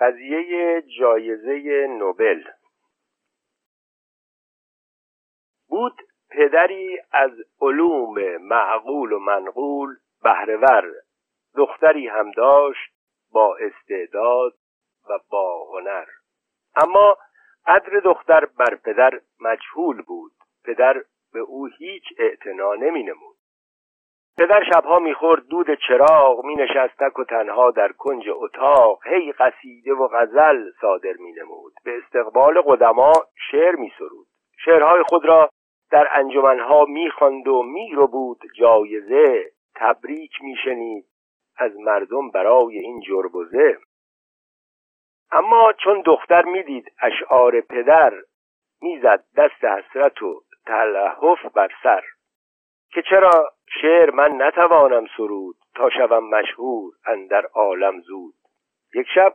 قضیه جایزه نوبل. بود پدری از علوم معقول و منقول بهرهور. دختری هم داشت با استعداد و با هنر. اما قدر دختر بر پدر مجهول بود. پدر به او هیچ اعتنا نمی نمود پدر شبها می‌خورد دود چراغ می نشستک و تنها در کنج اتاق. هی قصیده و غزل صادر می نمود به استقبال قدما شعر می سرود شعرهای خود را در انجمنها می‌خواند و میرو بود جایزه. تبریک میشنید از مردم برای این جربزه اما چون دختر می‌دید اشعار پدر می‌زد دست حسرت و تلهف بر سر. که چرا شعر من نتوانم سرود تا شوم مشهور اندر عالم زود. یک شب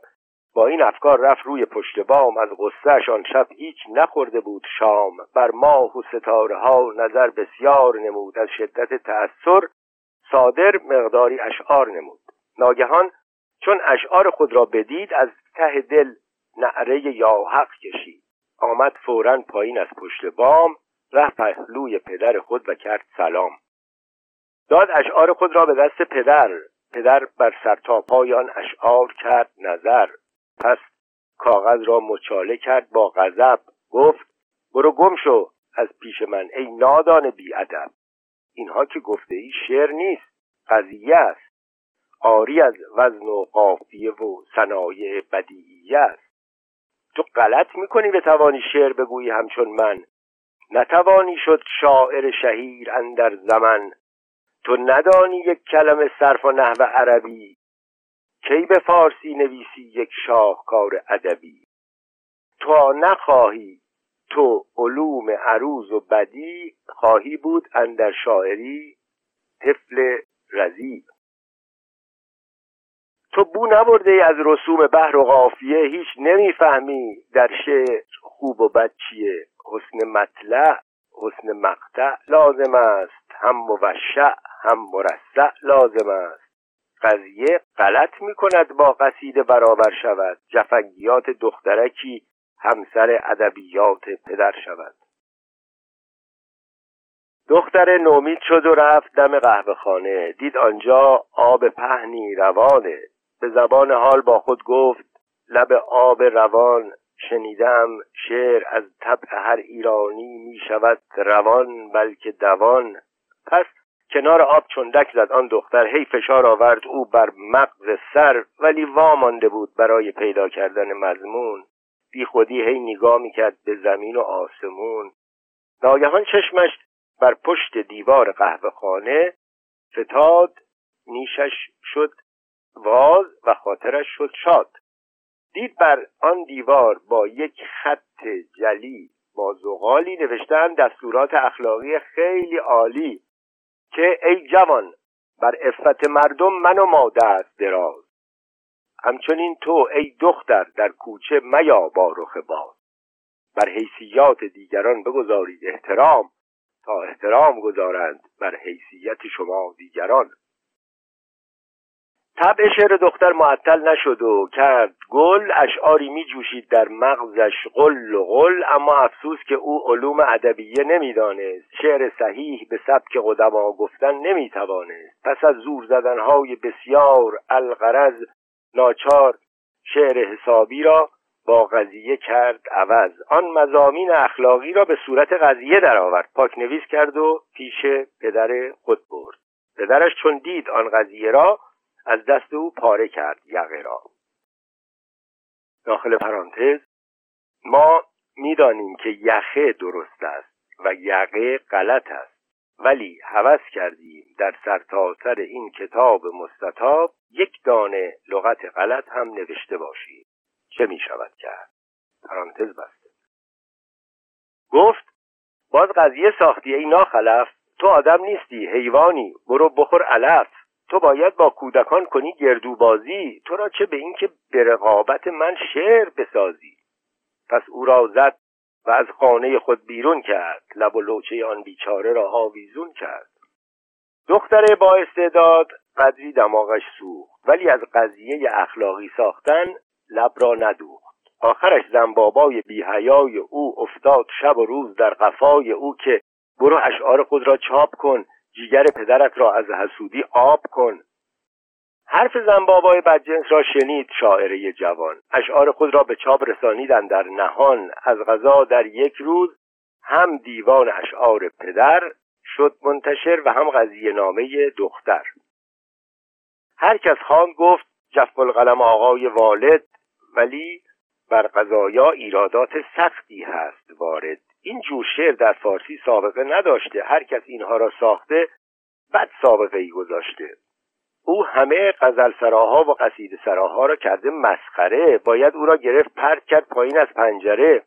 با این افکار رفت روی پشت بام از غصهش آن شب هیچ نخورده بود شام. بر ماه و ستاره ها نظر بسیار نمود از شدت تأثر صادر مقداری اشعار نمود. ناگهان چون اشعار خود را بدید از ته دل نعره یا حق کشید. آمد فورا پایین از پشت بام رفت پهلوی پدر خود و کرد سلام. داد اشعار خود را به دست پدر. پدر بر سرتاپای آن اشعار کرد نظر. پس کاغذ را مچاله کرد با غضب. گفت برو گم شو از پیش من ای نادان بیادب. اینها که گفته ای شعر نیست قضیه است. آری از وزن و قافیه و صنایع بدیعیه است. تو غلط می‌کنی به توانی شعر بگویی همچون من. نتوانی شد شاعر شهیر اندر زمن. تو ندانی یک کلمه صرف و نحو عربی؟ کی به فارسی نویسی یک شاهکار ادبی؟ تو نخواهی تو علوم عروض و بدی خواهی بود اندر شاعری طفل رزی تو بو نبرده از رسوم بحر و قافیه هیچ نمی‌فهمی در شعر خوب و بد چیه؟ حسن مطلع حسن مقطع لازم است. هم موشع هم مرسع لازم است. قضیه غلط می کند با قصیده برابر شود. جفنگیات دخترکی همسر ادبیات پدر شود. دختر نومید شد و رفت دم قهوه خانه. دید آنجا آب پهنی روانه. به زبان حال با خود گفت لب آب روان شنیدم شعر از طبع هر ایرانی می شود روان بلکه دوان. پس کنار آب چندک زد آن دختر هی فشار آورد او بر مغز سر ولی وامانده بود برای پیدا کردن مضمون. بی خودی هی نگاه می‌کرد به زمین و آسمون. ناگهان چشمش بر پشت دیوار قهوه خانه فتاد نیشش شد واز و خاطرش شد شاد. دید بر آن دیوار با یک خط جلی با زغالی نوشتن دستورات اخلاقی خیلی عالی. که ای جوان بر افت مردم من و ما دست دراز. همچنین تو ای دختر در کوچه میا با رخ باز. بر حیثیات دیگران بگذارید احترام تا احترام گذارند بر حیثیت شما دیگران. طبع شعر دختر معطل نشد و کرد گل اشعاری می جوشید در مغزش قل و قل اما افسوس که او علوم ادبیه نمی‌دانست. شعر صحیح به سبک قدما گفتن نمی‌توانست. پس از زور زدنهای بسیار الغرض ناچار شعر حسابی را با قضیه کرد عوض. آن مزامین اخلاقی را به صورت قضیه درآورد. پاک نویس کرد و پیش پدر خود برد. پدرش چون دید آن قضیه را از دست او پاره کرد یقه را. داخل پرانتز ما می‌دانیم که یخه درست است و یقه غلط است. ولی هوس کردیم در سرتاسر سر این کتاب مستطاب یک دانه لغت غلط هم نوشته باشیم. چه می شود کرد؟ پرانتز بسته. گفت باز قضیه ساختی ای ناخلف تو آدم نیستی حیوانی برو بخور علف. تو باید با کودکان کنی گردوبازی تو را چه به اینکه به رقابت من شعر بسازی؟ پس او را زد و از خانه خود بیرون کرد لب و لوچه آن بیچاره را آویزون کرد. دختر با استعداد قدری دماغش سوخت ولی از قضیه اخلاقی ساختن لب را ندوخت. آخرش زنبابای بیهیای او افتاد شب و روز در قفای او که برو اشعار خود را چاپ کن. جیگر پدرت را از حسودی آب کن. حرف زنبابای بدجنس را شنید شاعره جوان. اشعار خود را به چاپ رسانیدن در نهان. از غذا در یک روز هم دیوان اشعار پدر شد منتشر و هم قضیه نامه دختر. هر کس خان گفت جف القلم آقای والد ولی بر قضایا ایرادات سختی هست وارد این جور شعر در فارسی سابقه نداشته. هر کس اینها را ساخته بد سابقه ای گذاشته. او همه غزل سراها و قصید سراها را کرده مسخره. باید او را گرفت پرت کرد پایین از پنجره.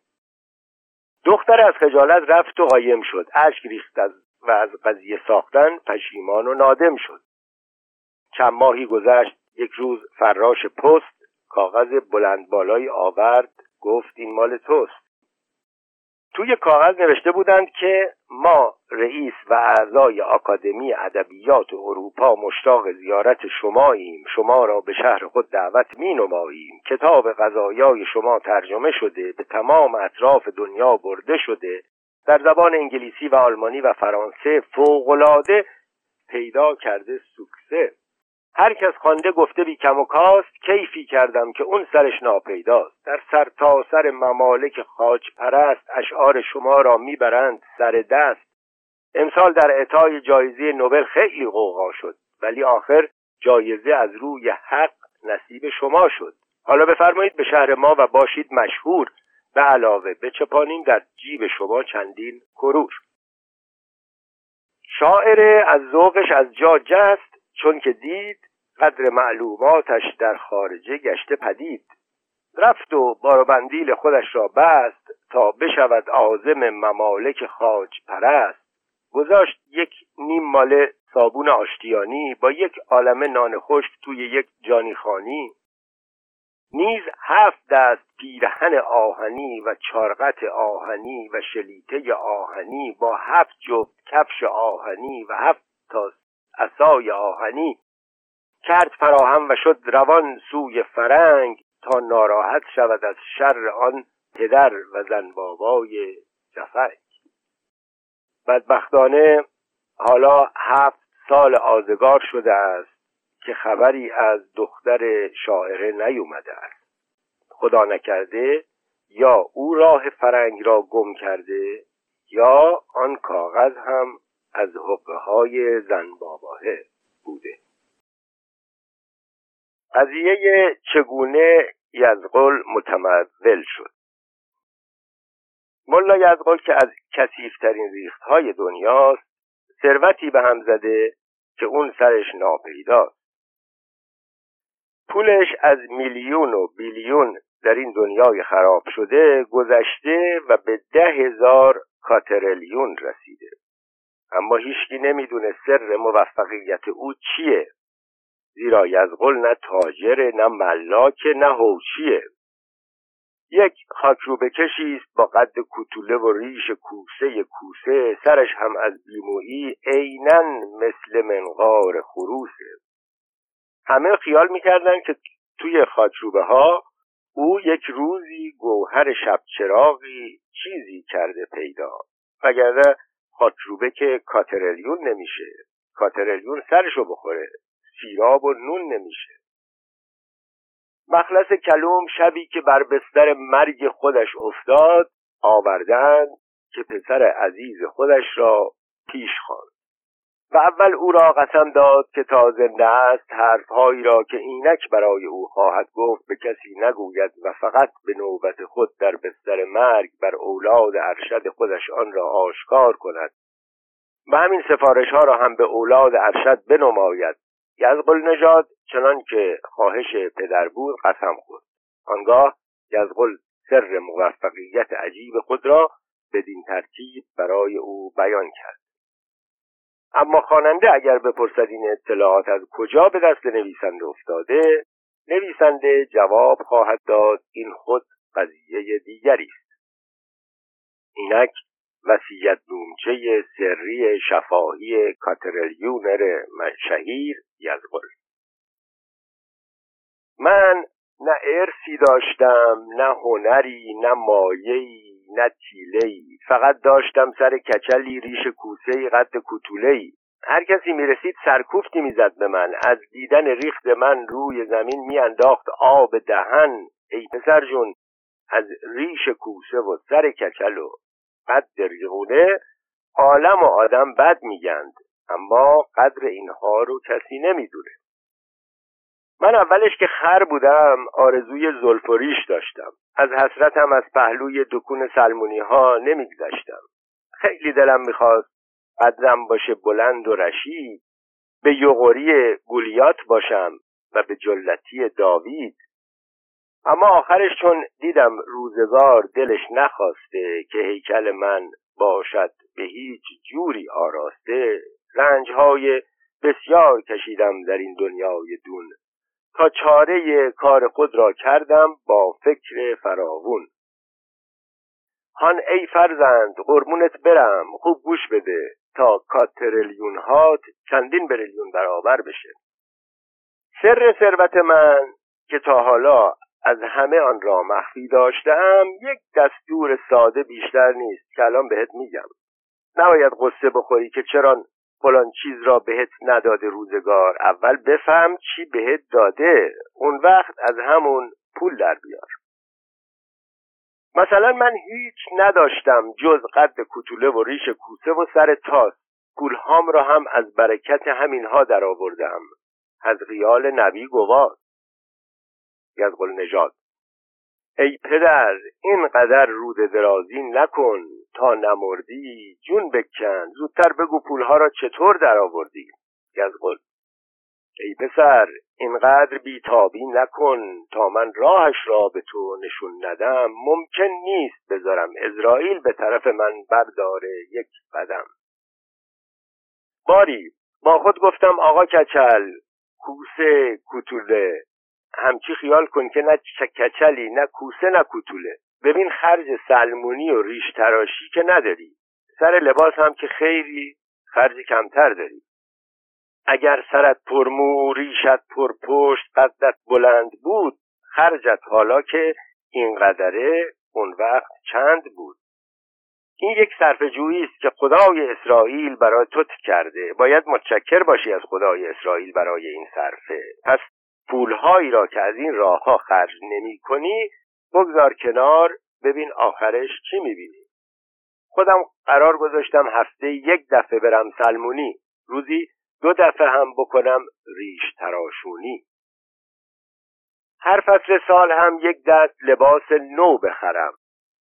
دختر از خجالت رفت و قایم شد. اشک ریخت از و از قضیه ساختن پشیمان و نادم شد. چند ماهی گذشت. یک روز فراش پست کاغذ بلند بالایی آورد. گفت این مال توست. توی کاغذ نوشته بودند که ما رئیس و اعضای آکادمی ادبیات اروپا مشتاق زیارت شماییم شما را به شهر خود دعوت می نماییم کتاب غذایای شما ترجمه شده به تمام اطراف دنیا برده شده. در زبان انگلیسی و آلمانی و فرانسه فوقالعاده پیدا کرده سوکسه. هر کس خوانده گفته بی کم و کاست کیفی کردم که اون سرش ناپیداست. در سر تا سر ممالک خاج پرست اشعار شما را می‌برند سر دست. امسال در اعطای جایزه نوبل خیلی غوغا شد ولی آخر جایزه از روی حق نصیب شما شد. حالا بفرمایید به شهر ما و باشید مشهور. به علاوه بچپانیم در جیب شما چندین کروش. شاعر از ذوقش از جا جست چون که دید قدر معلوماتش در خارجه گشته پدید. رفت و باروبندیل خودش را بست تا بشود عازم ممالک خاج پرست. گذاشت یک نیم ماله صابون آشتیانی با یک عالم نان خشک توی یک جانیخانی. نیز هفت دست پیرهن آهنی و چارقت آهنی و شلیته آهنی با هفت جفت کفش آهنی و هفت تا اسای آهنی. کرد فراهم و شد روان سوی فرنگ تا ناراحت شود از شر آن پدر و زن بابای جفنگ. بدبختانه حالا هفت سال آزگار شده است که خبری از دختر شاعره نیومده است. خدا نکرده یا او راه فرنگ را گم کرده یا آن کاغذ هم از حقه های زن باباه بوده. قضیه چگونه یزغل متمول شد؟ ملا یزغل که از کسیفترین ریختهای دنیاست ثروتی به هم زده که اون سرش ناپیداست. پولش از میلیون و بیلیون در این دنیای خراب شده گذشته و به ده هزار کاترلیون رسیده. اما هیچکی نمی‌دونه سر موفقیت او چیه. زیرا یزغل نه تاجر نه ملاک نه هوچیه یک خاکروبه کشی است با قد کوتوله و ریش کوسه کوسه سرش هم از بیمویی عینا مثل منقار خروسه. همه خیال می‌کردن که توی خاکروبه ها او یک روزی گوهر شب چراغی چیزی کرده پیدا. وگرنه خاکروبه که کاترلیون نمیشه. کاترلیون سرشو بخوره. سیراب و نون نمیشه. مخلص کلوم شبی که بر بستر مرگ خودش افتاد آوردن که پسر عزیز خودش را پیش خواند. و اول او را قسم داد که تا زنده است حرفهایی را که اینک برای او خواهد گفت به کسی نگوید و فقط به نوبت خود در بستر مرگ بر اولاد ارشد خودش آن را آشکار کند و همین سفارش ها را هم به اولاد ارشد بنماید. یزقل نژاد چنان که خواهش پدر بود قسم خورد. آنگاه یزقل سر موفقیت عجیب خود را بدین ترتیب برای او بیان کرد. اما خواننده اگر بپرسد این اطلاعات از کجا به دست نویسنده افتاده نویسنده جواب خواهد داد این خود قضیه دیگری است. اینک وسیعت نومچه سری شفاهی کاترلیونر شهیر یزغل. من نه ارسی داشتم نه هنری نه مایهی نه تیلهی فقط داشتم سر کچلی ریش کوسهی قد کتولهی هر کسی می‌رسید سرکوفتی می‌زد به من. از دیدن ریخت من روی زمین میانداخت آب دهن. ای پسر جون از ریش کوسه و سر کچل و قد ریغونه عالم و آدم بد میگند. اما قدر اینها رو کسی نمی‌دونه. من اولش که خر بودم آرزوی زلفریش داشتم. از حسرتم از پهلوی دکون سلمونی ها نمیگذشتم. خیلی دلم می‌خواست قدرم باشه بلند و رشید به یغوری گولیات باشم و به جلتی داوید. اما آخرش چون دیدم روزگار دلش نخواسته که هیکل من باشد به هیچ جوری آراسته رنجهای بسیار کشیدم در این دنیای دون. تا چاره کار خود را کردم با فکر فراوون. هان ای فرزند قربونت برم. خوب گوش بده تا کاتریلیون هات چندین بریلیون برابر بشه. سر ثروت من که تا حالا از همه آن را مخفی داشتم یک دستور ساده بیشتر نیست که الان بهت میگم. نباید قصه بخوری که چرا فلان چیز را بهت نداده روزگار اول بفهم چی بهت داده اون وقت از همون پول در بیار. مثلا من هیچ نداشتم جز قد کتوله و ریش کوسه و سر تاس. پولهام را هم از برکت همینها در آوردم از ریال نبی گواز گزقل نژاد ای پدر اینقدر رود درازی نکن تا نمردی جون بکن زودتر بگو پولها را چطور در آوردی گزقل ای پسر اینقدر بیتابی نکن تا من راهش را به تو نشون ندم ممکن نیست بذارم اسرائیل به طرف من برداره یک قدم. باری با خود گفتم آقا کچل کوسه کوتوله. همچی خیال کن که نه کچلی نه کوسه نه کوتوله. ببین خرج سلمونی و ریش تراشی که نداری. سر لباس هم که خیلی خرج کمتر داری. اگر سرت پرمو ریشت پرپشت قدت بلند بود خرجت حالا که اینقدره اون وقت چند بود. این یک صرف است که خدای اسرائیل برای تو کرده باید متشکر باشی از خدای اسرائیل برای این صرفه. پس پولهایی را که از این راهها خرج نمی کنی بگذار کنار ببین آخرش چی می‌بینی. خودم قرار گذاشتم هفته یک دفعه برم سلمونی روزی دو دفعه هم بکنم ریش تراشونی. هر فصل سال هم یک دست لباس نو بخرم.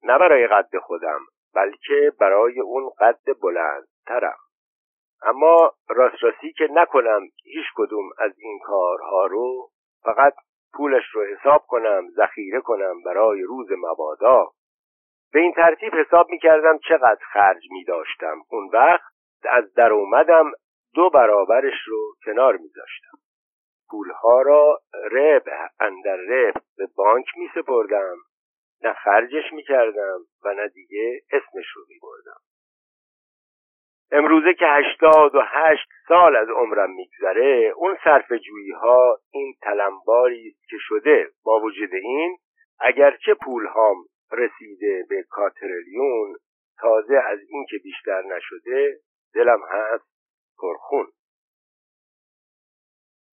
نه برای قد خودم بلکه برای اون قد بلندترم. اما راست راستی که نکنم هیچ کدوم از این کارها رو فقط پولش رو حساب کنم ذخیره کنم برای روز مبادا. به این ترتیب حساب می کردم چقدر خرج می داشتم اون وقت از اومدم دو برابرش رو کنار می داشتم پولها را رب اندر رب به بانک می سپردم نه خرجش می کردم و نه دیگه اسمش رو می بردم امروزه که هشتاد و هشت سال از عمرم میگذره اون صرف جویی ها این تلمباری که شده. با وجود این اگرچه پول هام رسیده به کاتریلیون تازه از این که بیشتر نشده دلم هست پرخون.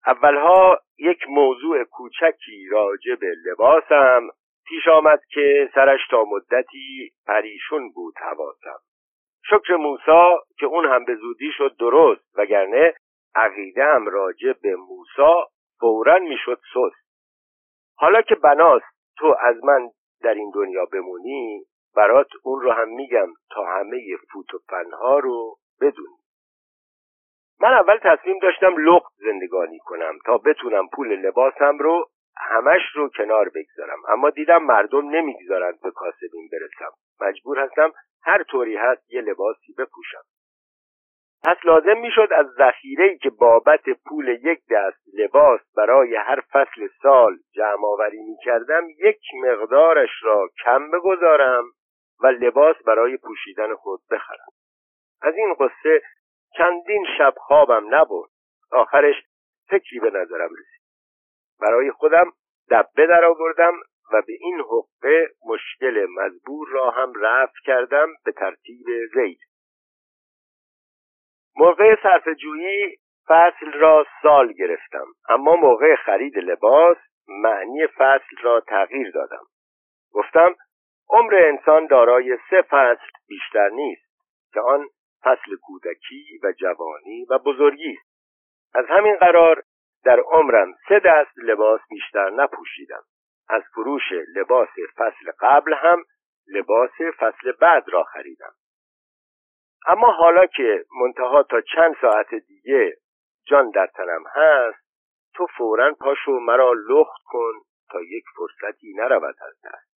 اولها یک موضوع کوچکی راجع به لباسم. پیش آمد که سرش تا مدتی پریشون بود حواسم. شکر موسا که اون هم به زودی شد درست وگرنه عقیده هم راجع به موسا فورا می‌شد سست. حالا که بناست تو از من در این دنیا بمونی برات اون رو هم میگم تا همه فوت و فنها رو بدونی. من اول تصمیم داشتم لخت زندگانی کنم تا بتونم پول لباسم رو همش رو کنار بگذارم. اما دیدم مردم نمی‌گذارند به کاسبین برسم. مجبور هستم هر طوری هست یه لباسی بپوشم. پس لازم می‌شد از ذخیره که بابت پول یک دست لباس برای هر فصل سال جمع آوری می کردم یک مقدارش را کم بگذارم و لباس برای پوشیدن خود بخرم. از این قصه چندین شب خوابم نبرد. آخرش فکری به نظرم رسید. برای خودم دبه در آوردم و به این حقه مشکل مزبور را هم رفع کردم به ترتیب زید. موقع صرف جویی فصل را سال گرفتم اما موقع خرید لباس معنی فصل را تغییر دادم. گفتم عمر انسان دارای سه فصل بیشتر نیست که آن فصل کودکی و جوانی و بزرگی است. از همین قرار در عمرم سه دست لباس بیشتر نپوشیدم. از فروش لباس فصل قبل هم لباس فصل بعد را خریدم. اما حالا که منتها تا چند ساعت دیگه جان در تنم هست تو فورا پاشو مرا لخت کن تا یک فرصتی نرود از دست.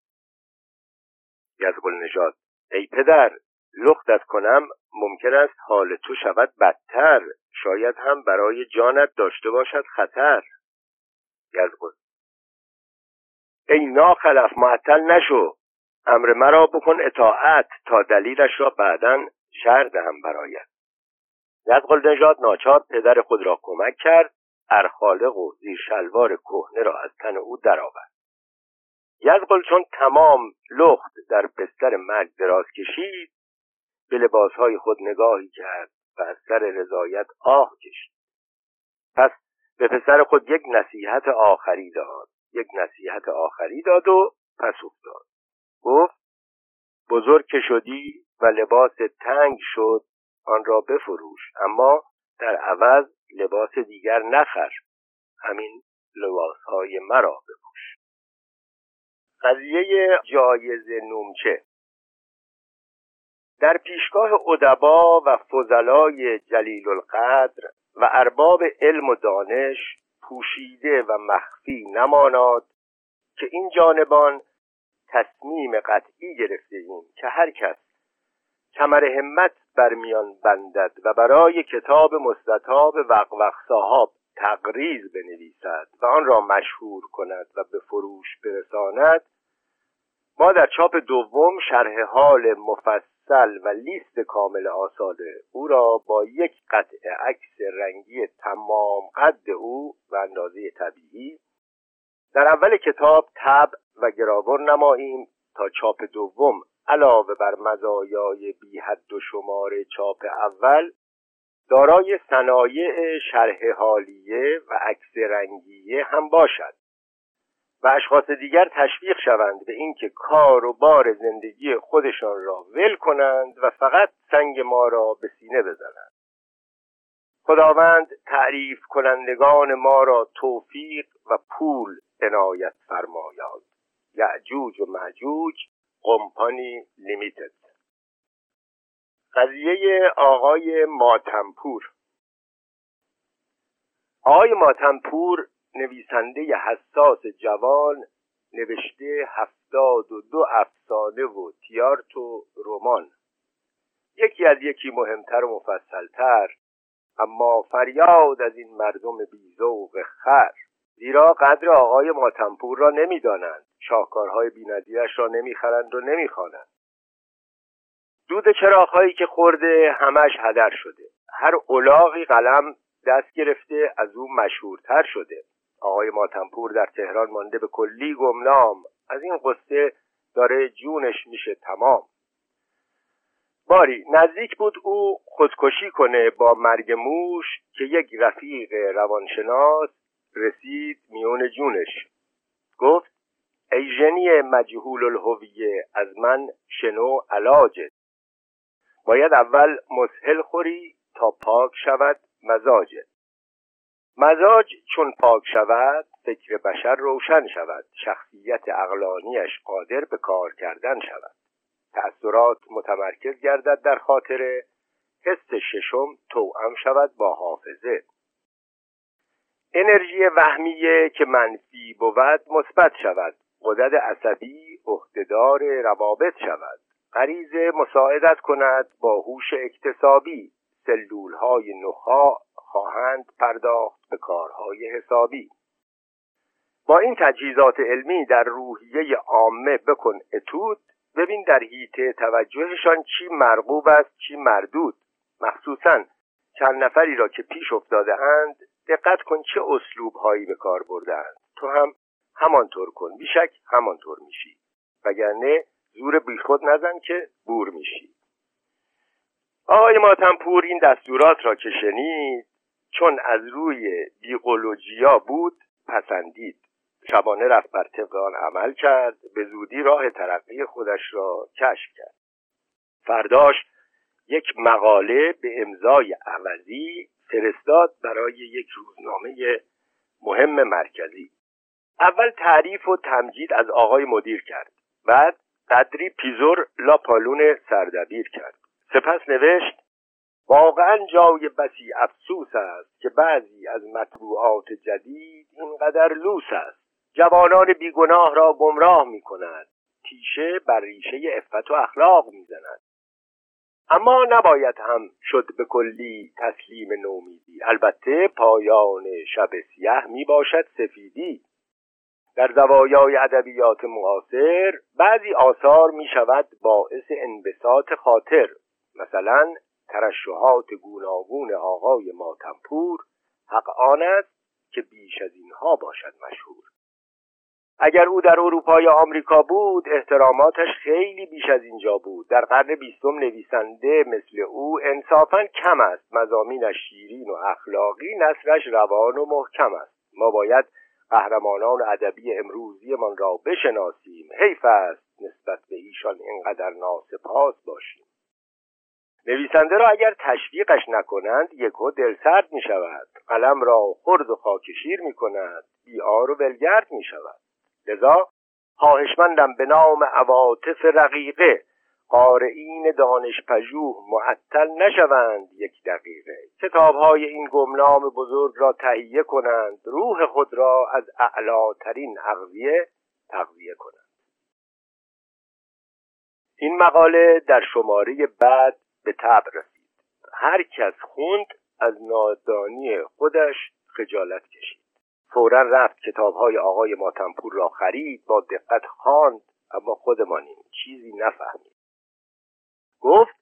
یزقل نژاد ای پدر لختت کنم ممکن است حال تو شود بدتر. شاید هم برای جانت داشته باشد خطر. یزقل ای ناخلف معطل نشو. امر مرا بکن اطاعت تا دلیلش را بعدا شهر دهم برایت. یزقل نژاد ناچار پدر خود را کمک کرد. ارخالق و زیر شلوار کهنه را از تن او درآورد. یزقل چون تمام لخت در بستر مرگ دراز کشید به لباسهای خود نگاهی کرد. و از سر رضایت آه کشید. پس به پسر خود یک نصیحت آخری داد. یک نصیحت آخری داد و پس افتاد. گفت بزرگ که شدی و لباس تنگ شد آن را بفروش اما در عوض لباس دیگر نخر. همین لباسهای مرا بپوش. قضیه جایز نومچه در پیشگاه ادبا و فضلای جلیل القدر و ارباب علم و دانش پوشیده و مخفی نماناد که این جانبان تصمیم قطعی گرفته ایم که هر کس کمر همت بر میان بندد و برای کتاب مستطاب وقوق صاحب تقریز بنویسد و آن را مشهور کند و به فروش برساند ما در چاپ دوم شرح حال مفصل و لیست کامل آثار او را با یک قطع عکس رنگی تمام قد او و اندازه طبیعی در اول کتاب تب و گراور نماییم تا چاپ دوم. علاوه بر مزایای بی حد و شمار چاپ اول دارای صنایع شرح حالیه و عکس رنگیه هم باشد. و اشخاص دیگر تشویق شوند به اینکه کار و بار زندگی خودشان را ول کنند و فقط سنگ ما را به سینه بزنند. خداوند تعریف کنندگان ما را توفیق و پول عنایت فرمایاد. یعجوج و معجوج قمپانی لیمیتد. قضیه آقای ماتمپور. آقای ماتمپور نویسنده حساس جوان نوشته هفتاد و دو افسانه و تیارت و رمان. یکی از یکی مهمتر و مفصلتر اما فریاد از این مردم بیزوق خر. زیرا قدر آقای ماتمپور را نمی‌دانند. شاهکارهای بینظیرش را نمی‌خرند و نمی‌خوانند. دود چراغهایی که خورده همش هدر شده. هر اولاغی قلم دست گرفته از او مشهورتر شده. آقای ماتمپور در تهران مانده به کلی گمنام. از این قصه داره جونش میشه تمام. باری نزدیک بود او خودکشی کنه با مرگ موش که یک رفیق روانشناس رسید میون جونش. گفت ای ژنی مجهول الهویه از من شنو علاجت باید اول مسهل خوری تا پاک شود مزاجت. مزاج چون پاک شود فکر بشر روشن شود شخصیت اقلانیش قادر به کار کردن شود. تأثیرات متمرکز گردد در خاطره حس ششم توأم شود با حافظه. انرژی وهمیه که منفی بود مثبت شود. قدرت عصبی عهدهدار روابط شود. غریزه مساعدت کند با هوش اکتسابی. سلول های نخا خواهند پرداخت به کارهای حسابی. با این تجهیزات علمی در روحیه عامه بکن اتود ببین در حیطه توجهشان چی مرغوب است چی مردود. مخصوصا چند نفری را که پیش افتاده اند دقت کن چه اسلوب هایی به کار بردند تو هم همانطور کن بیشک همانطور میشی. وگرنه زور بیخود نزن که بور میشی. آقای ماتمپور این دستورات را که شنید چون از روی بیولوژیا بود پسندید. شبانه رفت بر طبق آن عمل کرد به زودی راه ترقی خودش را کشف کرد. فرداش یک مقاله به امضای عوضی فرستاد برای یک روزنامه مهم مرکزی. اول تعریف و تمجید از آقای مدیر کرد. بعد قدری پیزور لاپالون سردبیر کرد. سپس نوشت واقعا جای بسی افسوس است که بعضی از مطبوعات جدید اینقدر لوس است. جوانان بیگناه را گمراه می کند تیشه بر ریشه افت و اخلاق می زند اما نباید هم شد به کلی تسلیم نومیدی. البته پایان شب سیه می باشد سفیدی. در زوایای ادبیات معاصر بعضی آثار می شود باعث انبساط خاطر. مثلا ترشحات گوناگون آقای ماتمپور حق آن است که بیش از اینها باشد مشهور. اگر او در اروپای آمریکا بود احتراماتش خیلی بیش از اینجا بود. در قرن بیستم نویسنده مثل او انصافا کم است. مزامینش شیرین و اخلاقی نصرش روان و محکم است. ما باید قهرمانان ادبی امروزیمان را بشناسیم. حیف است نسبت به ایشان اینقدر ناسپاس باشیم. نویسنده را اگر تشویقش نکنند یکو دلسرد می شود قلم را خرد و خاکشیر می کند بیار و ولگرد می شود لذا خواهشمندم به نام عواطف رقیقه قارئین دانش پژوه معطل نشوند یک دقیقه. کتابهای این گمنام بزرگ را تهیه کنند. روح خود را از اعلاترین اغذیه تغذیه کنند. این مقاله در شماره بعد به تبر رسید. هر کس خوند از نادانی خودش خجالت کشید. فورا رفت کتابهای آقای ماتمپور را خرید با دقت خواند اما خودمانیم. چیزی نفهمید. گفت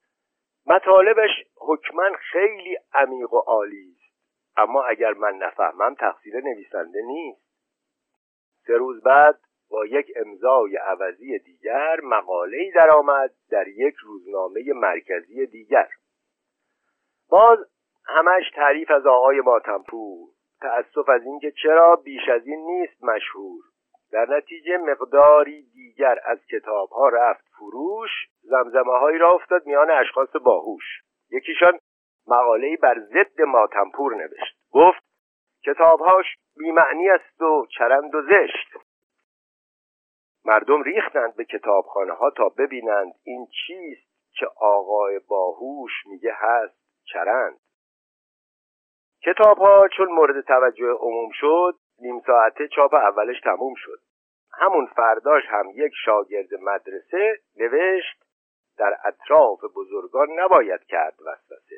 مطالبش حکما خیلی عمیق و عالی است. اما اگر من نفهمم تقصیر نویسنده نیست. سه روز بعد با یک امضای عوضی دیگر مقاله‌ای درآمد در یک روزنامه مرکزی دیگر. باز همش تعریف از آقای ماتمپور تأسف از اینکه چرا بیش از این نیست مشهور. در نتیجه مقداری دیگر از کتابها رفت فروش زمزمه هایی را افتاد میان اشخاص باهوش. یکیشان مقاله‌ای بر ضد ماتمپور نوشت. گفت کتابهاش بیمعنی است و چرند و زشت. مردم ریختند به کتابخانه ها تا ببینند این چیست که آقای باهوش میگه هست چرند. کتاب ها چون مورد توجه عموم شد نیم ساعته چاپ اولش تموم شد. همون فرداش هم یک شاگرد مدرسه نوشت در اطراف بزرگان نباید کرد وسوسه.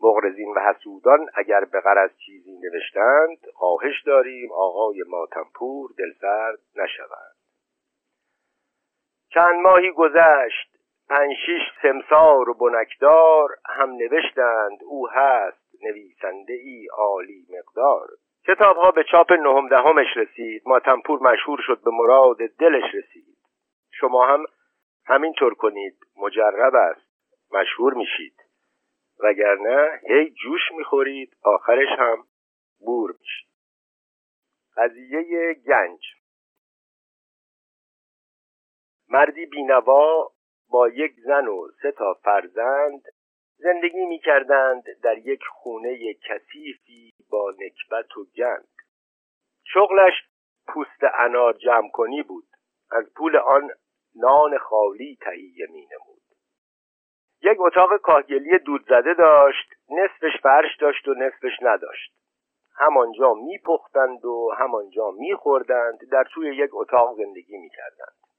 مغرزین و حسودان اگر به غرض چیزی نوشتند خواهش داریم آقای ماتمپور دلسرد نشوند. چند ماهی گذشت. پنج شیش سمسار و بنکدار هم نوشتند. او هست نویسنده ای عالی مقدار. کتاب ها به چاپ نهم دهمش رسید. ماتمپور مشهور شد به مراد دلش رسید. شما هم همینطور کنید. مجرب است. مشهور میشید. وگرنه هی جوش می‌خورید. آخرش هم بور میشید. قضیه گنج. مردی بینوا با یک زن و سه تا فرزند زندگی می کردند در یک خونه کثیفی با نکبت و گند شغلش پوست انار جمع کنی بود. از پول آن نان خالی تهیه می نمود یک اتاق کاهگلی دود زده داشت نصفش فرش داشت و نصفش نداشت. همانجا میپختند و همانجا میخوردند در توی یک اتاق زندگی می‌کردند.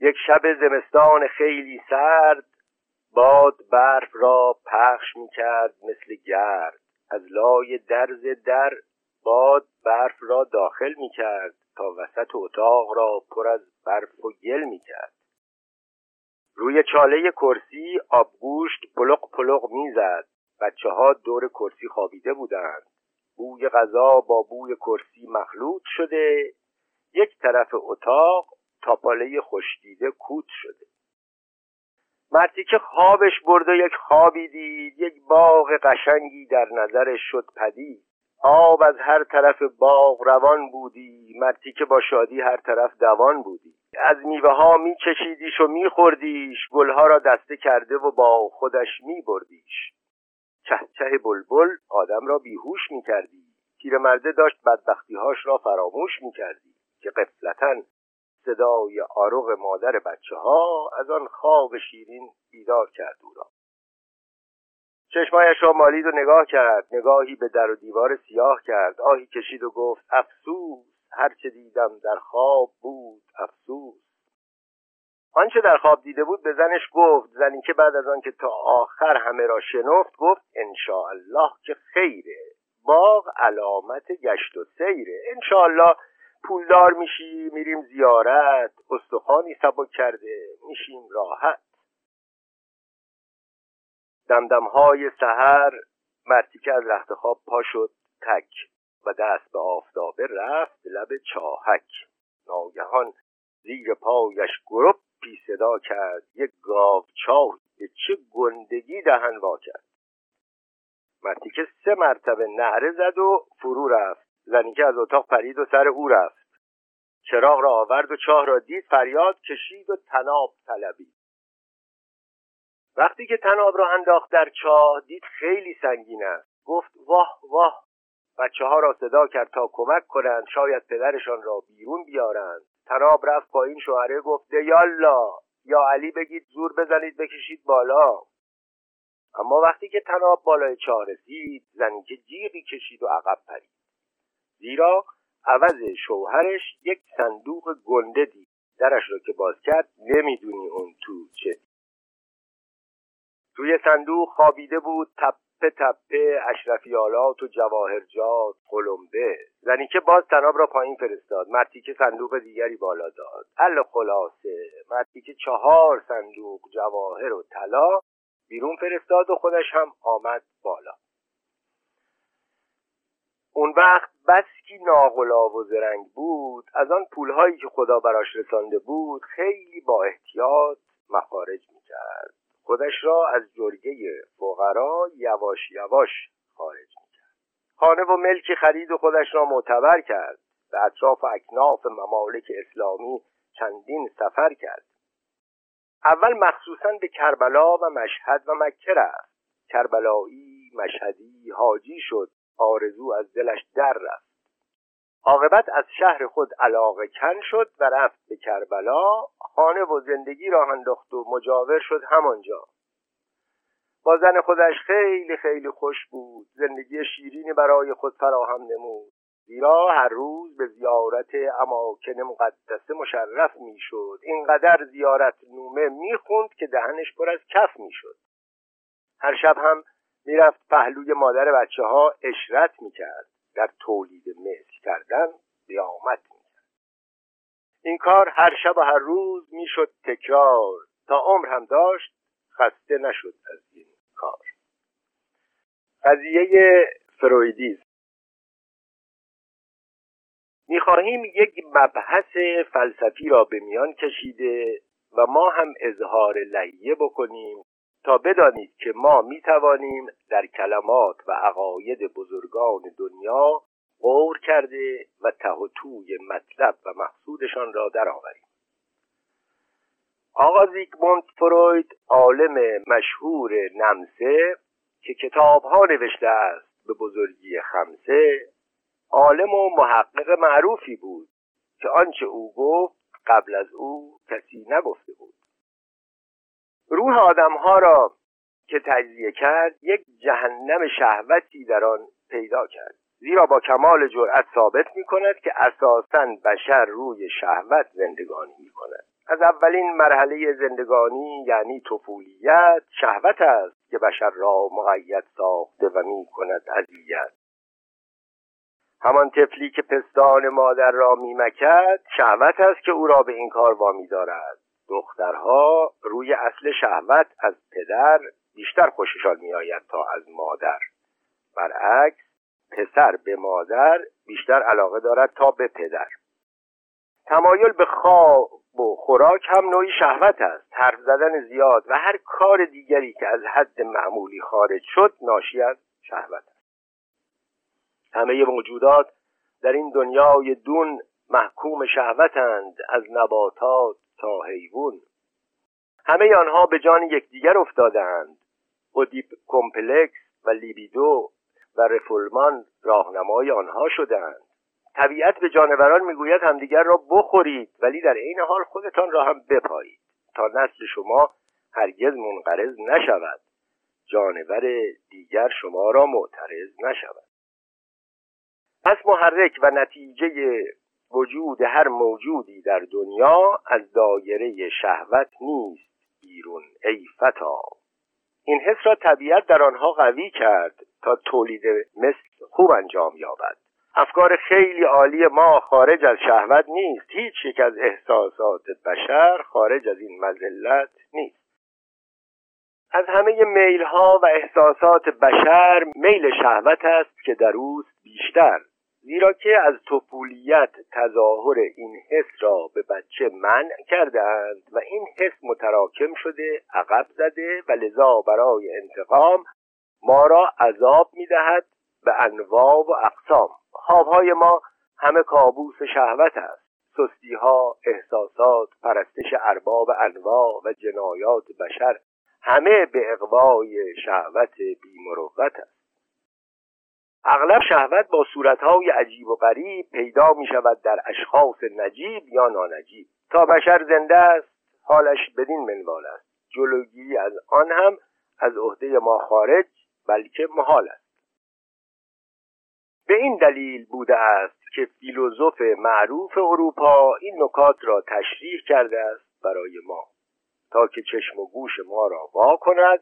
یک شب زمستان خیلی سرد باد برف را پخش می کرد مثل گرد. از لای درز در باد برف را داخل می کرد تا وسط اتاق را پر از برف و گل می کرد روی چاله کرسی آبگوشت پلق پلق می‌زد. بچه ها دور کرسی خوابیده بودند. بوی غذا با بوی کرسی مخلوط شده. یک طرف اتاق تاپاله خوشدیده کوت شده. مردی که خوابش برد و یک خوابی دید یک باغ قشنگی در نظرش شد پدید. آب از هر طرف باغ روان بودی مردی که با شادی هر طرف دوان بودی. از میوه ها می چشیدیش و می خوردیش گلها را دسته کرده و با خودش می بردیش چه بلبل آدم را بیهوش می کردی پیرمرده داشت بدبختیهاش را فراموش می کردی که قفلتا صدای آروغ مادر بچه ها از آن خواب شیرین بیدار کرد او را. چشمایش را مالید و نگاه کرد نگاهی به در و دیوار سیاه کرد آهی کشید و گفت افسوس هرچه دیدم در خواب بود افسوس. آنچه در خواب دیده بود به زنش گفت زنی که بعد از آن که تا آخر همه را شنفت گفت الله که خیره باغ علامت گشت و سیره انشاءالله پولدار میشی میریم زیارت. استخوانی سبک کرده میشیم راحت. دمدم های سهر مرتی که از رخت خواب پا شد تک و دست به آفتابه رفت لب چاهک. ناگهان زیر پایش گروپی صدا کرد یک گاو چاه به چه گندگی دهن وا کرد مرتی که سه مرتبه نعره زد و فرو رفت. زنی که از اتاق پرید و سر او رفت. چراغ را آورد و چاه را دید فریاد کشید و تناب طلبید. وقتی که تناب را انداخت در چاه دید خیلی سنگین است. گفت واه واه. بچه ها را صدا کرد تا کمک کنند شاید پدرشان را بیرون بیارند. تناب رفت پایین شوهره گفت یالا یا علی بگید زور بزنید بکشید بالا. اما وقتی که تناب بالای چاه رسید زنی که جیغی کشید و عقب پرید. زیرا عوض شوهرش یک صندوق گنده دید. درش را که باز کرد نمی‌دونی اون تو چه. توی صندوق خوابیده بود تپه تپه اشرفیالات و جواهرجات قلمبه. زنی که باز تناب را پایین فرستاد. مردی که صندوق دیگری بالا داد. ال خلاصه. مردی که چهار صندوق جواهر و طلا بیرون فرستاد و خودش هم آمد بالا. اون وقت بس کی ناغلا و زرنگ بود از آن پولهایی که خدا براش رسانده بود خیلی با احتیاط مخارج می‌کرد. خودش را از جرگه فقرا یواش یواش خارج می‌کرد. خانه و ملکی خرید و خودش را معتبر کرد. به اطراف اکناف ممالک اسلامی چندین سفر کرد. اول مخصوصا به کربلا و مشهد و مکه رفت. کربلایی مشهدی حاجی شد. آرزو از دلش در رفت. عاقبت از شهر خود علاقه کن شد و رفت به کربلا. خانه و زندگی را انداخت و مجاور شد همانجا. با زن خودش خیلی خیلی خوش بود. زندگی شیرینی برای خود فراهم نمود. زیرا هر روز به زیارت اماکن مقدسه مشرف می‌شد اینقدر زیارت نومه می‌خوند که دهنش پر از کف می‌شد هر شب هم می‌رفت پهلوی مادر بچه ها اشرت می‌کرد. در تولید مثل کردن قیامت می‌کرد. این کار هر شب و هر روز می‌شد تکرار. تا عمر هم داشت خسته نشد از این کار. قضیه فرویدیزم می‌خواهیم یک مبحث فلسفی را به میان کشیده و ما هم اظهار لحیه بکنیم تا بدانید که ما می توانیم در کلمات و عقاید بزرگان دنیا غور کرده و ته و توی مطلب و مقصودشان را درآوریم. آقا زیگموند فروید عالم مشهور نمسه که کتاب ها نوشته است به بزرگی خمسه عالم و محقق معروفی بود که آنچه او گفت قبل از او کسی نگفته بود. روح آدمها را که تجزیه کرد یک جهنم شهوتی در آن پیدا کرد. زیرا با کمال جرأت ثابت می کند که اساسا بشر روی شهوت زندگانی می کند از اولین مرحله زندگانی یعنی طفولیت شهوت است که بشر را مقید ساخته و می کند همان طفلی که پستان مادر را میمکد شهوت است که او را به این کار وامی دارد دخترها روی اصل شهوت از پدر بیشتر خوششان میآید تا از مادر. برعکس پسر به مادر بیشتر علاقه دارد تا به پدر. تمایل به خواب و خوراک هم نوعی شهوت است. حرف زدن زیاد و هر کار دیگری که از حد معمولی خارج شد ناشی از شهوت است. همه موجودات در این دنیای دون محکوم شهوتند از نباتات تا حیوان. همه آنها به جان یکدیگر افتادند اودیپ کمپلکس و لیبیدو و رفولمان راهنمای آنها شدند طبیعت به جانوران می‌گوید همدیگر را بخورید ولی در عین حال خودتان را هم بپایید. تا نسل شما هرگز منقرض نشود. جانور دیگر شما را معترض نشود. پس محرک و نتیجه وجود هر موجودی در دنیا از دایره شهوت نیست بیرون ای فتا. این حس را طبیعت در آنها قوی کرد تا تولید مثل خوب انجام یابد. افکار خیلی عالی ما خارج از شهوت نیست. هیچ یک از احساسات بشر خارج از این مزلت نیست. از همه میل ها و احساسات بشر میل شهوت است که در اوست بیشتر. زیرا که از طفولیت تظاهر این حس را به بچه منع کردهاند و این حس متراکم شده عقب زده و لذا برای انتقام ما را عذاب می‌دهد به انواع و اقسام. خوابهای ما همه کابوس شهوت است. سستی ها احساسات پرستش ارباب انواع و جنایات بشر همه به اقوای شهوت بیمروت است. اغلب شهوت با صورتهای عجیب و غریب پیدا می شود در اشخاص نجیب یا نانجیب. تا بشر زنده است حالش بدین منوال است. جلوگیری از آن هم از عهده ما خارج بلکه محال است. به این دلیل بوده است که فیلوزوف معروف اروپا این نکات را تشریح کرده است برای ما. تا که چشم و گوش ما را وا کند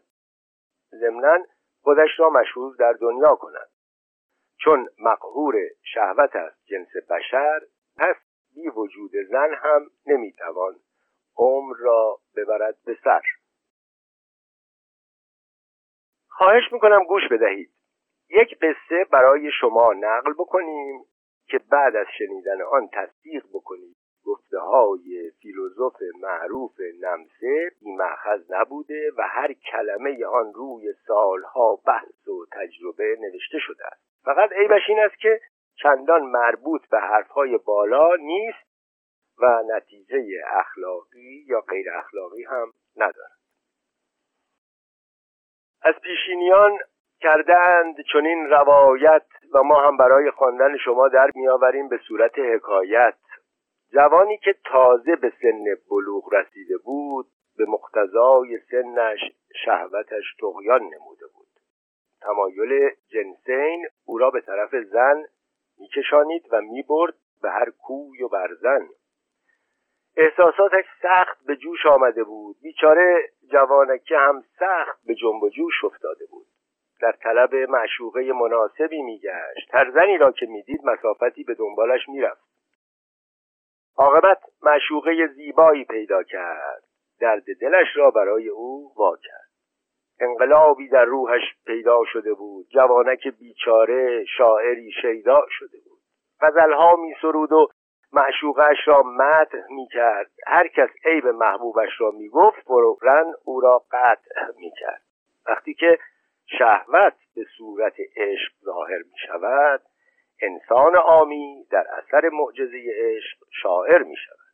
ضمنا خودش را مشهور در دنیا کند. چون مقهور شهوت است جنس بشر پس بی وجود زن هم نمی‌توان عمر را ببرد به سر. خواهش می‌کنم گوش بدهید. یک قصه برای شما نقل بکنیم که بعد از شنیدن آن تصدیق بکنید گفته های فیلوزوف معروف نمسه بیمحخذ نبوده و هر کلمه آن روی سالها بحث و تجربه نوشته شده است. فقط عیبش این است که چندان مربوط به حرفهای بالا نیست و نتیجه اخلاقی یا غیر اخلاقی هم ندارد. از پیشینیان کردند چنین روایت و ما هم برای خواندن شما در میآوریم به صورت حکایت. جوانی که تازه به سن بلوغ رسیده بود به مقتضای سنش شهوتش تغیان نموده بود. تمایل جنسین او را به طرف زن میکشانید و می‌برد به هر کوی و برزن احساساتش سخت به جوش آمده بود. بیچاره جوانکه هم سخت به جنب و جوش افتاده بود. در طلب معشوقه مناسبی میگشت. هر زنی را که می‌دید مسافتی به دنبالش می‌رفت. عاقبت معشوقه زیبایی پیدا کرد. درد دلش را برای او وا کرد. انقلابی در روحش پیدا شده بود. جوانک بیچاره شاعری شیدا شده بود. غزلها می سرود و معشوقش را مدح می کرد هر کس عیب محبوبش را می گفت او را قطع می کرد وقتی که شهوت به صورت عشق ظاهر می شود انسان آمی در اثر معجزه عشق شاعر می شود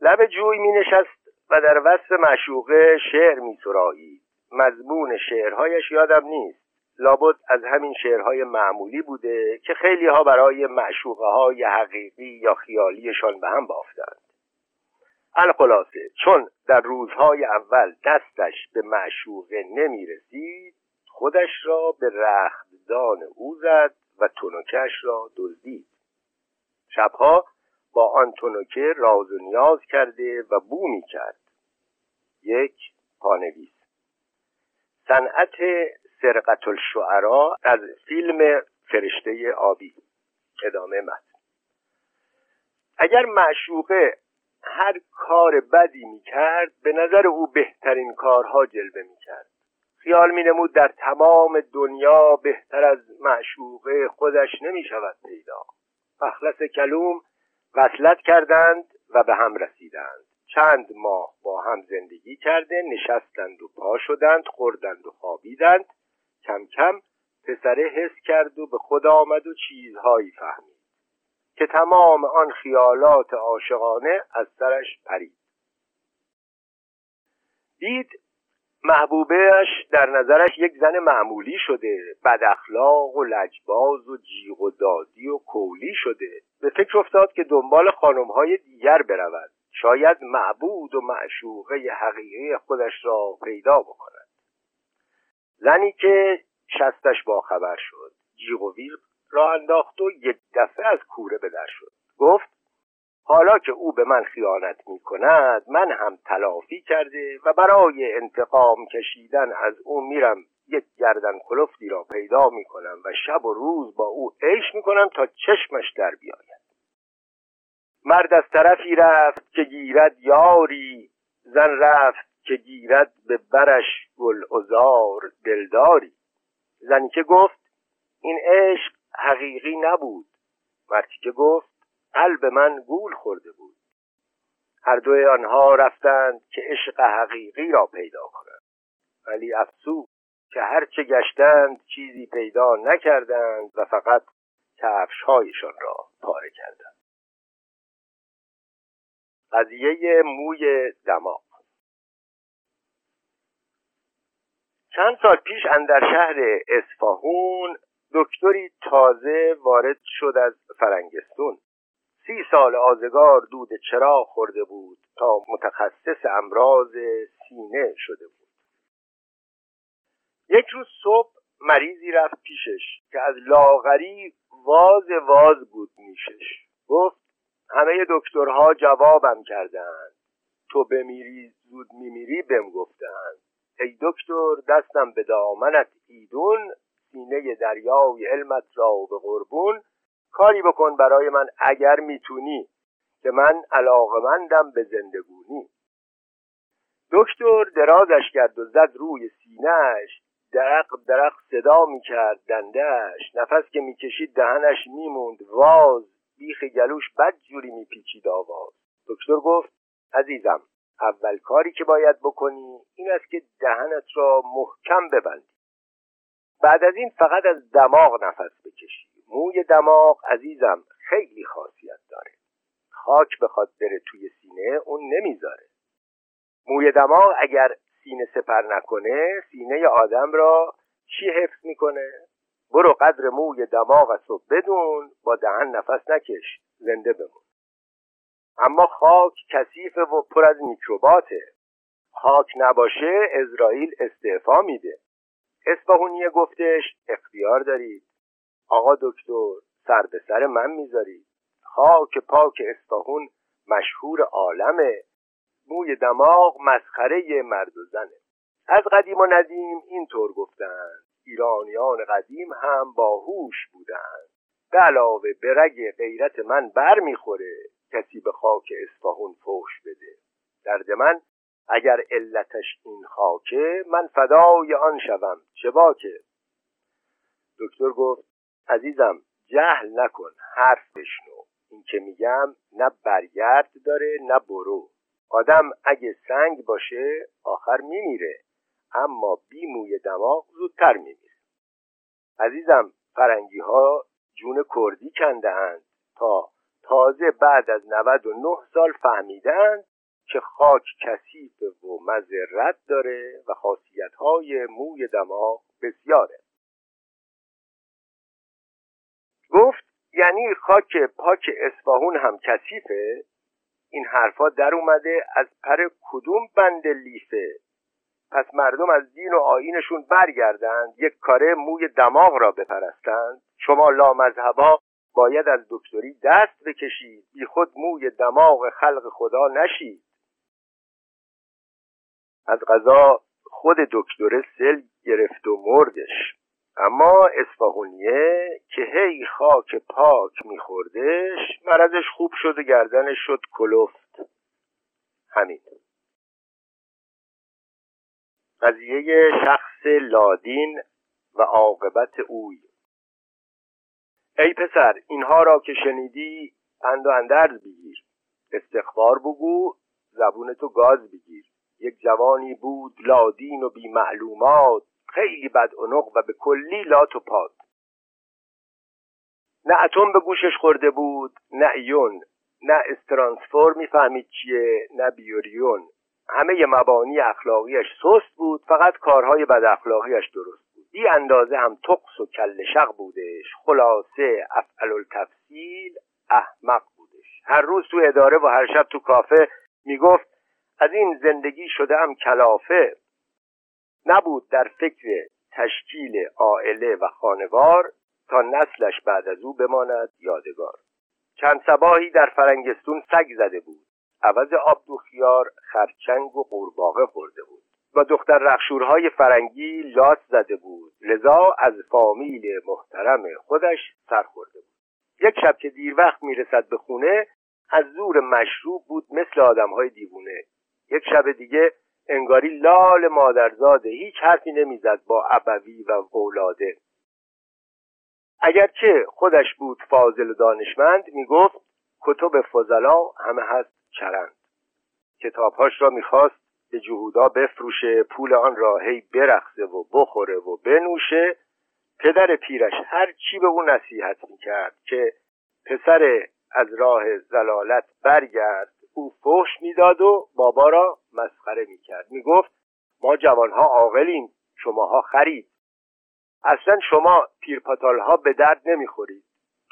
لب جوی می نشست و در وصف معشوقه شعر می سرایید مضمون شعرهایش یادم نیست. لابد از همین شعرهای معمولی بوده که خیلی ها برای معشوقه های حقیقی یا خیالیشان به هم بافتند. الخلاصه چون در روزهای اول دستش به معشوقه نمی رسید خودش را به رختدان او زد و تنکش را دزدید. شبها با آن تنکه راز و نیاز کرده و بو می کرد یک پانویس. صنعت سرقت الشعرا از فیلم فرشته آبی. ادامه متن. اگر معشوقه هر کار بدی می‌کرد به نظر او بهترین کارها جلوه می‌کرد. خیال می نمود در تمام دنیا بهتر از معشوقه خودش نمی شود پیدا. مخلص کلوم وصلت کردند و به هم رسیدند. چند ماه با هم زندگی کرده نشستند و پا شدند خوردند و خوابیدند. کم کم پسره حس کرد و به خود آمد و چیزهایی فهمید که تمام آن خیالات عاشقانه از سرش پرید. دید محبوبهش در نظرش یک زن معمولی شده. بد اخلاق و لجباز و جیغ و دادی و کولی شده. به فکر افتاد که دنبال خانمهای دیگر برود. شاید معبود و معشوقه حقیقی خودش را پیدا بکند. زنی که شستش با خبر شد. جیغ و ویغ را انداخت و یک دفعه از کوره به در شد. گفت حالا که او به من خیانت می کند من هم تلافی کرده و برای انتقام کشیدن از او میرم. یک گردن کلفتی را پیدا می کنم و شب و روز با او عیش می کنم تا چشمش در بیاید. مرد از طرفی رفت که گیرد یاری زن رفت که گیرد به برش گل ازار دلداری. زنی که گفت این عشق حقیقی نبود. مردی که گفت قلب من گول خورده بود. هر دوی آنها رفتند که عشق حقیقی را پیدا کنند. ولی افسوس که هرچه گشتند چیزی پیدا نکردند و فقط کفشهایشان را پاره کردند. قضیه موی دماغ. چند سال پیش اندر شهر اصفهون دکتری تازه وارد شد از فرنگستون سی سال آزگار دود چرا خورده بود تا متخصص امراض سینه شده بود. یک روز صبح مریضی رفت پیشش که از لاغری واز واز بود میشش گفت همه دکترها جوابم کردند تو بمیری زود میمیری بهم گفتند ای دکتر دستم به دامنت ایدون سینه دریای علمت را به قربون کاری بکن برای من اگر می‌تونی که من علاقمندم به زندگونی. دکتر درازش کرد و زد روی سینهش درق درق صدا می‌کرد دندهش نفس که می‌کشید دهنش میموند واز. بیخ گلوش بد جوری میپیچید آواز. دکتر گفت عزیزم اول کاری که باید بکنی این است که دهنت را محکم ببندی. بعد از این فقط از دماغ نفس بکشی. موی دماغ عزیزم خیلی خاصیت داره. خاک بخواد بره توی سینه اون نمی‌ذاره. موی دماغ اگر سینه سپر نکنه سینه آدم را چی حفظ می‌کنه؟ برو قدر موی دماغ از بدون با دهن نفس نکش زنده بمون. اما خاک کثیف و پر از میکروباته. خاک نباشه اسرائیل استعفا میده. اسفهونیه گفتش اختیار دارید. آقا دکتر سر به سر من می‌ذارید خاک پاک اصفهون مشهور عالمه. موی دماغ مسخره مرد و زنه. از قدیم و ندیم اینطور گفتند ایرانیان قدیم هم باهوش بودند به علاوه به رگ غیرت من بر می‌خوره کسی به خاک اصفهون فوش بده. درد من اگر علتش این خاکه من فدای آن شوم. چه باکه دکتر گفت عزیزم جهل نکن حرف بشنو. این که میگم نه برگرد داره نه برو. آدم اگه سنگ باشه آخر میمیره. اما بی موی دماغ زودتر میمیره. عزیزم فرنگی ها جون کردی کندهاند. تا تازه بعد از 99 سال فهمیدند که خاک کثیف و مذرت داره و خاصیت های موی دماغ بسیاره. گفت یعنی خاک پاک اصفهون هم کثیفه؟ این حرفا در اومده از پر کدوم بند لیفه پس مردم از دین و آینشون برگردند یک کاره موی دماغ را بپرستند. شما لامذهبا باید از دکتری دست بکشید. بی خود موی دماغ خلق خدا نشید. از غذا خود دکتر سل گرفت و مردش. اما اصفهونیه که هی خاک پاک میخوردش مرضش خوب شد و گردنش شد کلفت. همین. قضیه شخص لادین و عاقبت اوی. ای پسر اینها را که شنیدی پند و اندرز بگیر. استخبار بگو زبون تو گاز بگیر. یک جوانی بود لادین و بی معلومات خیلی بد و به کلی لات و پاد. نه اتم به گوشش خورده بود نه ایون نه استرانسفور می‌فهمید چیه نه بیوریون. همه مبانی اخلاقیش سست بود فقط کارهای بد اخلاقیش درست بود. بی اندازه هم تقص و کل شق بودش. خلاصه افعل التفصیل احمق بودش. هر روز تو اداره و هر شب تو کافه می‌گفت از این زندگی شده هم کلافه. نبود در فکر تشکیل عائله و خانوار تا نسلش بعد از او بماند یادگار. چند سباهی در فرنگستون سگ زده بود. عوض آب دو خیار خرچنگ و قورباغه خورده بود و دختر رخشورهای فرنگی لاس زده بود. لذا از فامیل محترم خودش سر خورده بود. یک شب که دیر وقت می‌رسد به خونه از زور مشروب بود مثل آدمهای دیوونه. یک شب دیگه انگاری لال مادرزاده هیچ حرفی نمی‌زد با ابوی و اولاده. اگرچه خودش بود فاضل و دانشمند می‌گفت کتب فضلا همه هست چرند. کتابهاش را می‌خواست به جهودا بفروشه پول آن را هی برخصه و بخوره و بنوشه. پدر پیرش هر چی به او نصیحت می‌کرد که پسر از راه زلالت برگرد او فحش می‌داد و بابا را مسخره می‌کرد. می‌گفت ما جوانها عاقلیم شماها خرید. اصلا شما پیرپاتال ها به درد نمی‌خورید.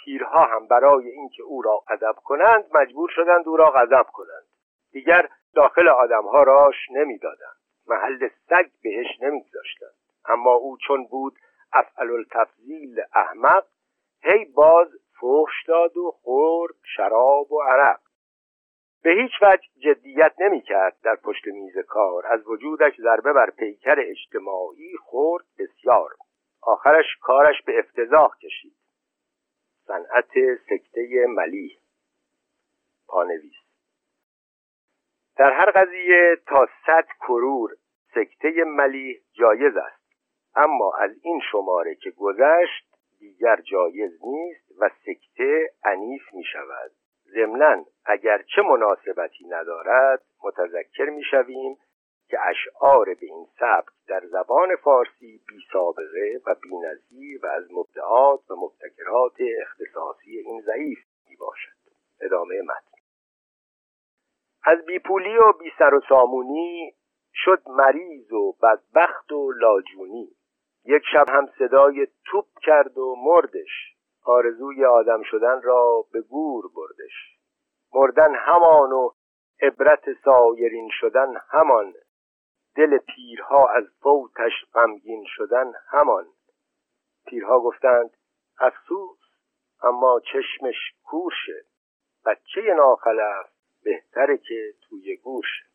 پیرها هم برای اینکه او را ادب کنند مجبور شدند او را غضب کنند. دیگر داخل آدمها راش نمی‌دادند. محل سگ بهش نمیگذاشتند. اما او چون بود افعل التفضیل احمق هی باز فحش داد و خورد شراب و عرق. به هیچ وجه جدیت نمی کرد در پشت میز کار. از وجودش ضربه بر پیکر اجتماعی خورد بسیار. آخرش کارش به افتضاح کشید. صنعت سکته ملی. پانویس. در هر قضیه تا صد کرور سکته ملی جایز است. اما از این شماره که گذشت دیگر جایز نیست و سکته عنیف می شود ضمنا اگر چه مناسبتی ندارد متذکر می شویم که اشعار به این سبک در زبان فارسی بی سابقه و بی نظیر و از مبدعات و مبتکرات اختصاصی این ضعیف می باشد ادامه متن. از بیپولی و بی سر و سامونی شد مریض و بدبخت و لاجونی. یک شب هم صدای توپ کرد و مردش. آرزوی آدم شدن را به گور بردش. مردن همان و عبرت سایرین شدن همان. دل پیرها از فوتش غمگین شدن همان. پیرها گفتند افسوس اما چشمش کورشه بچه ناخلف بهتره که توی گوشه.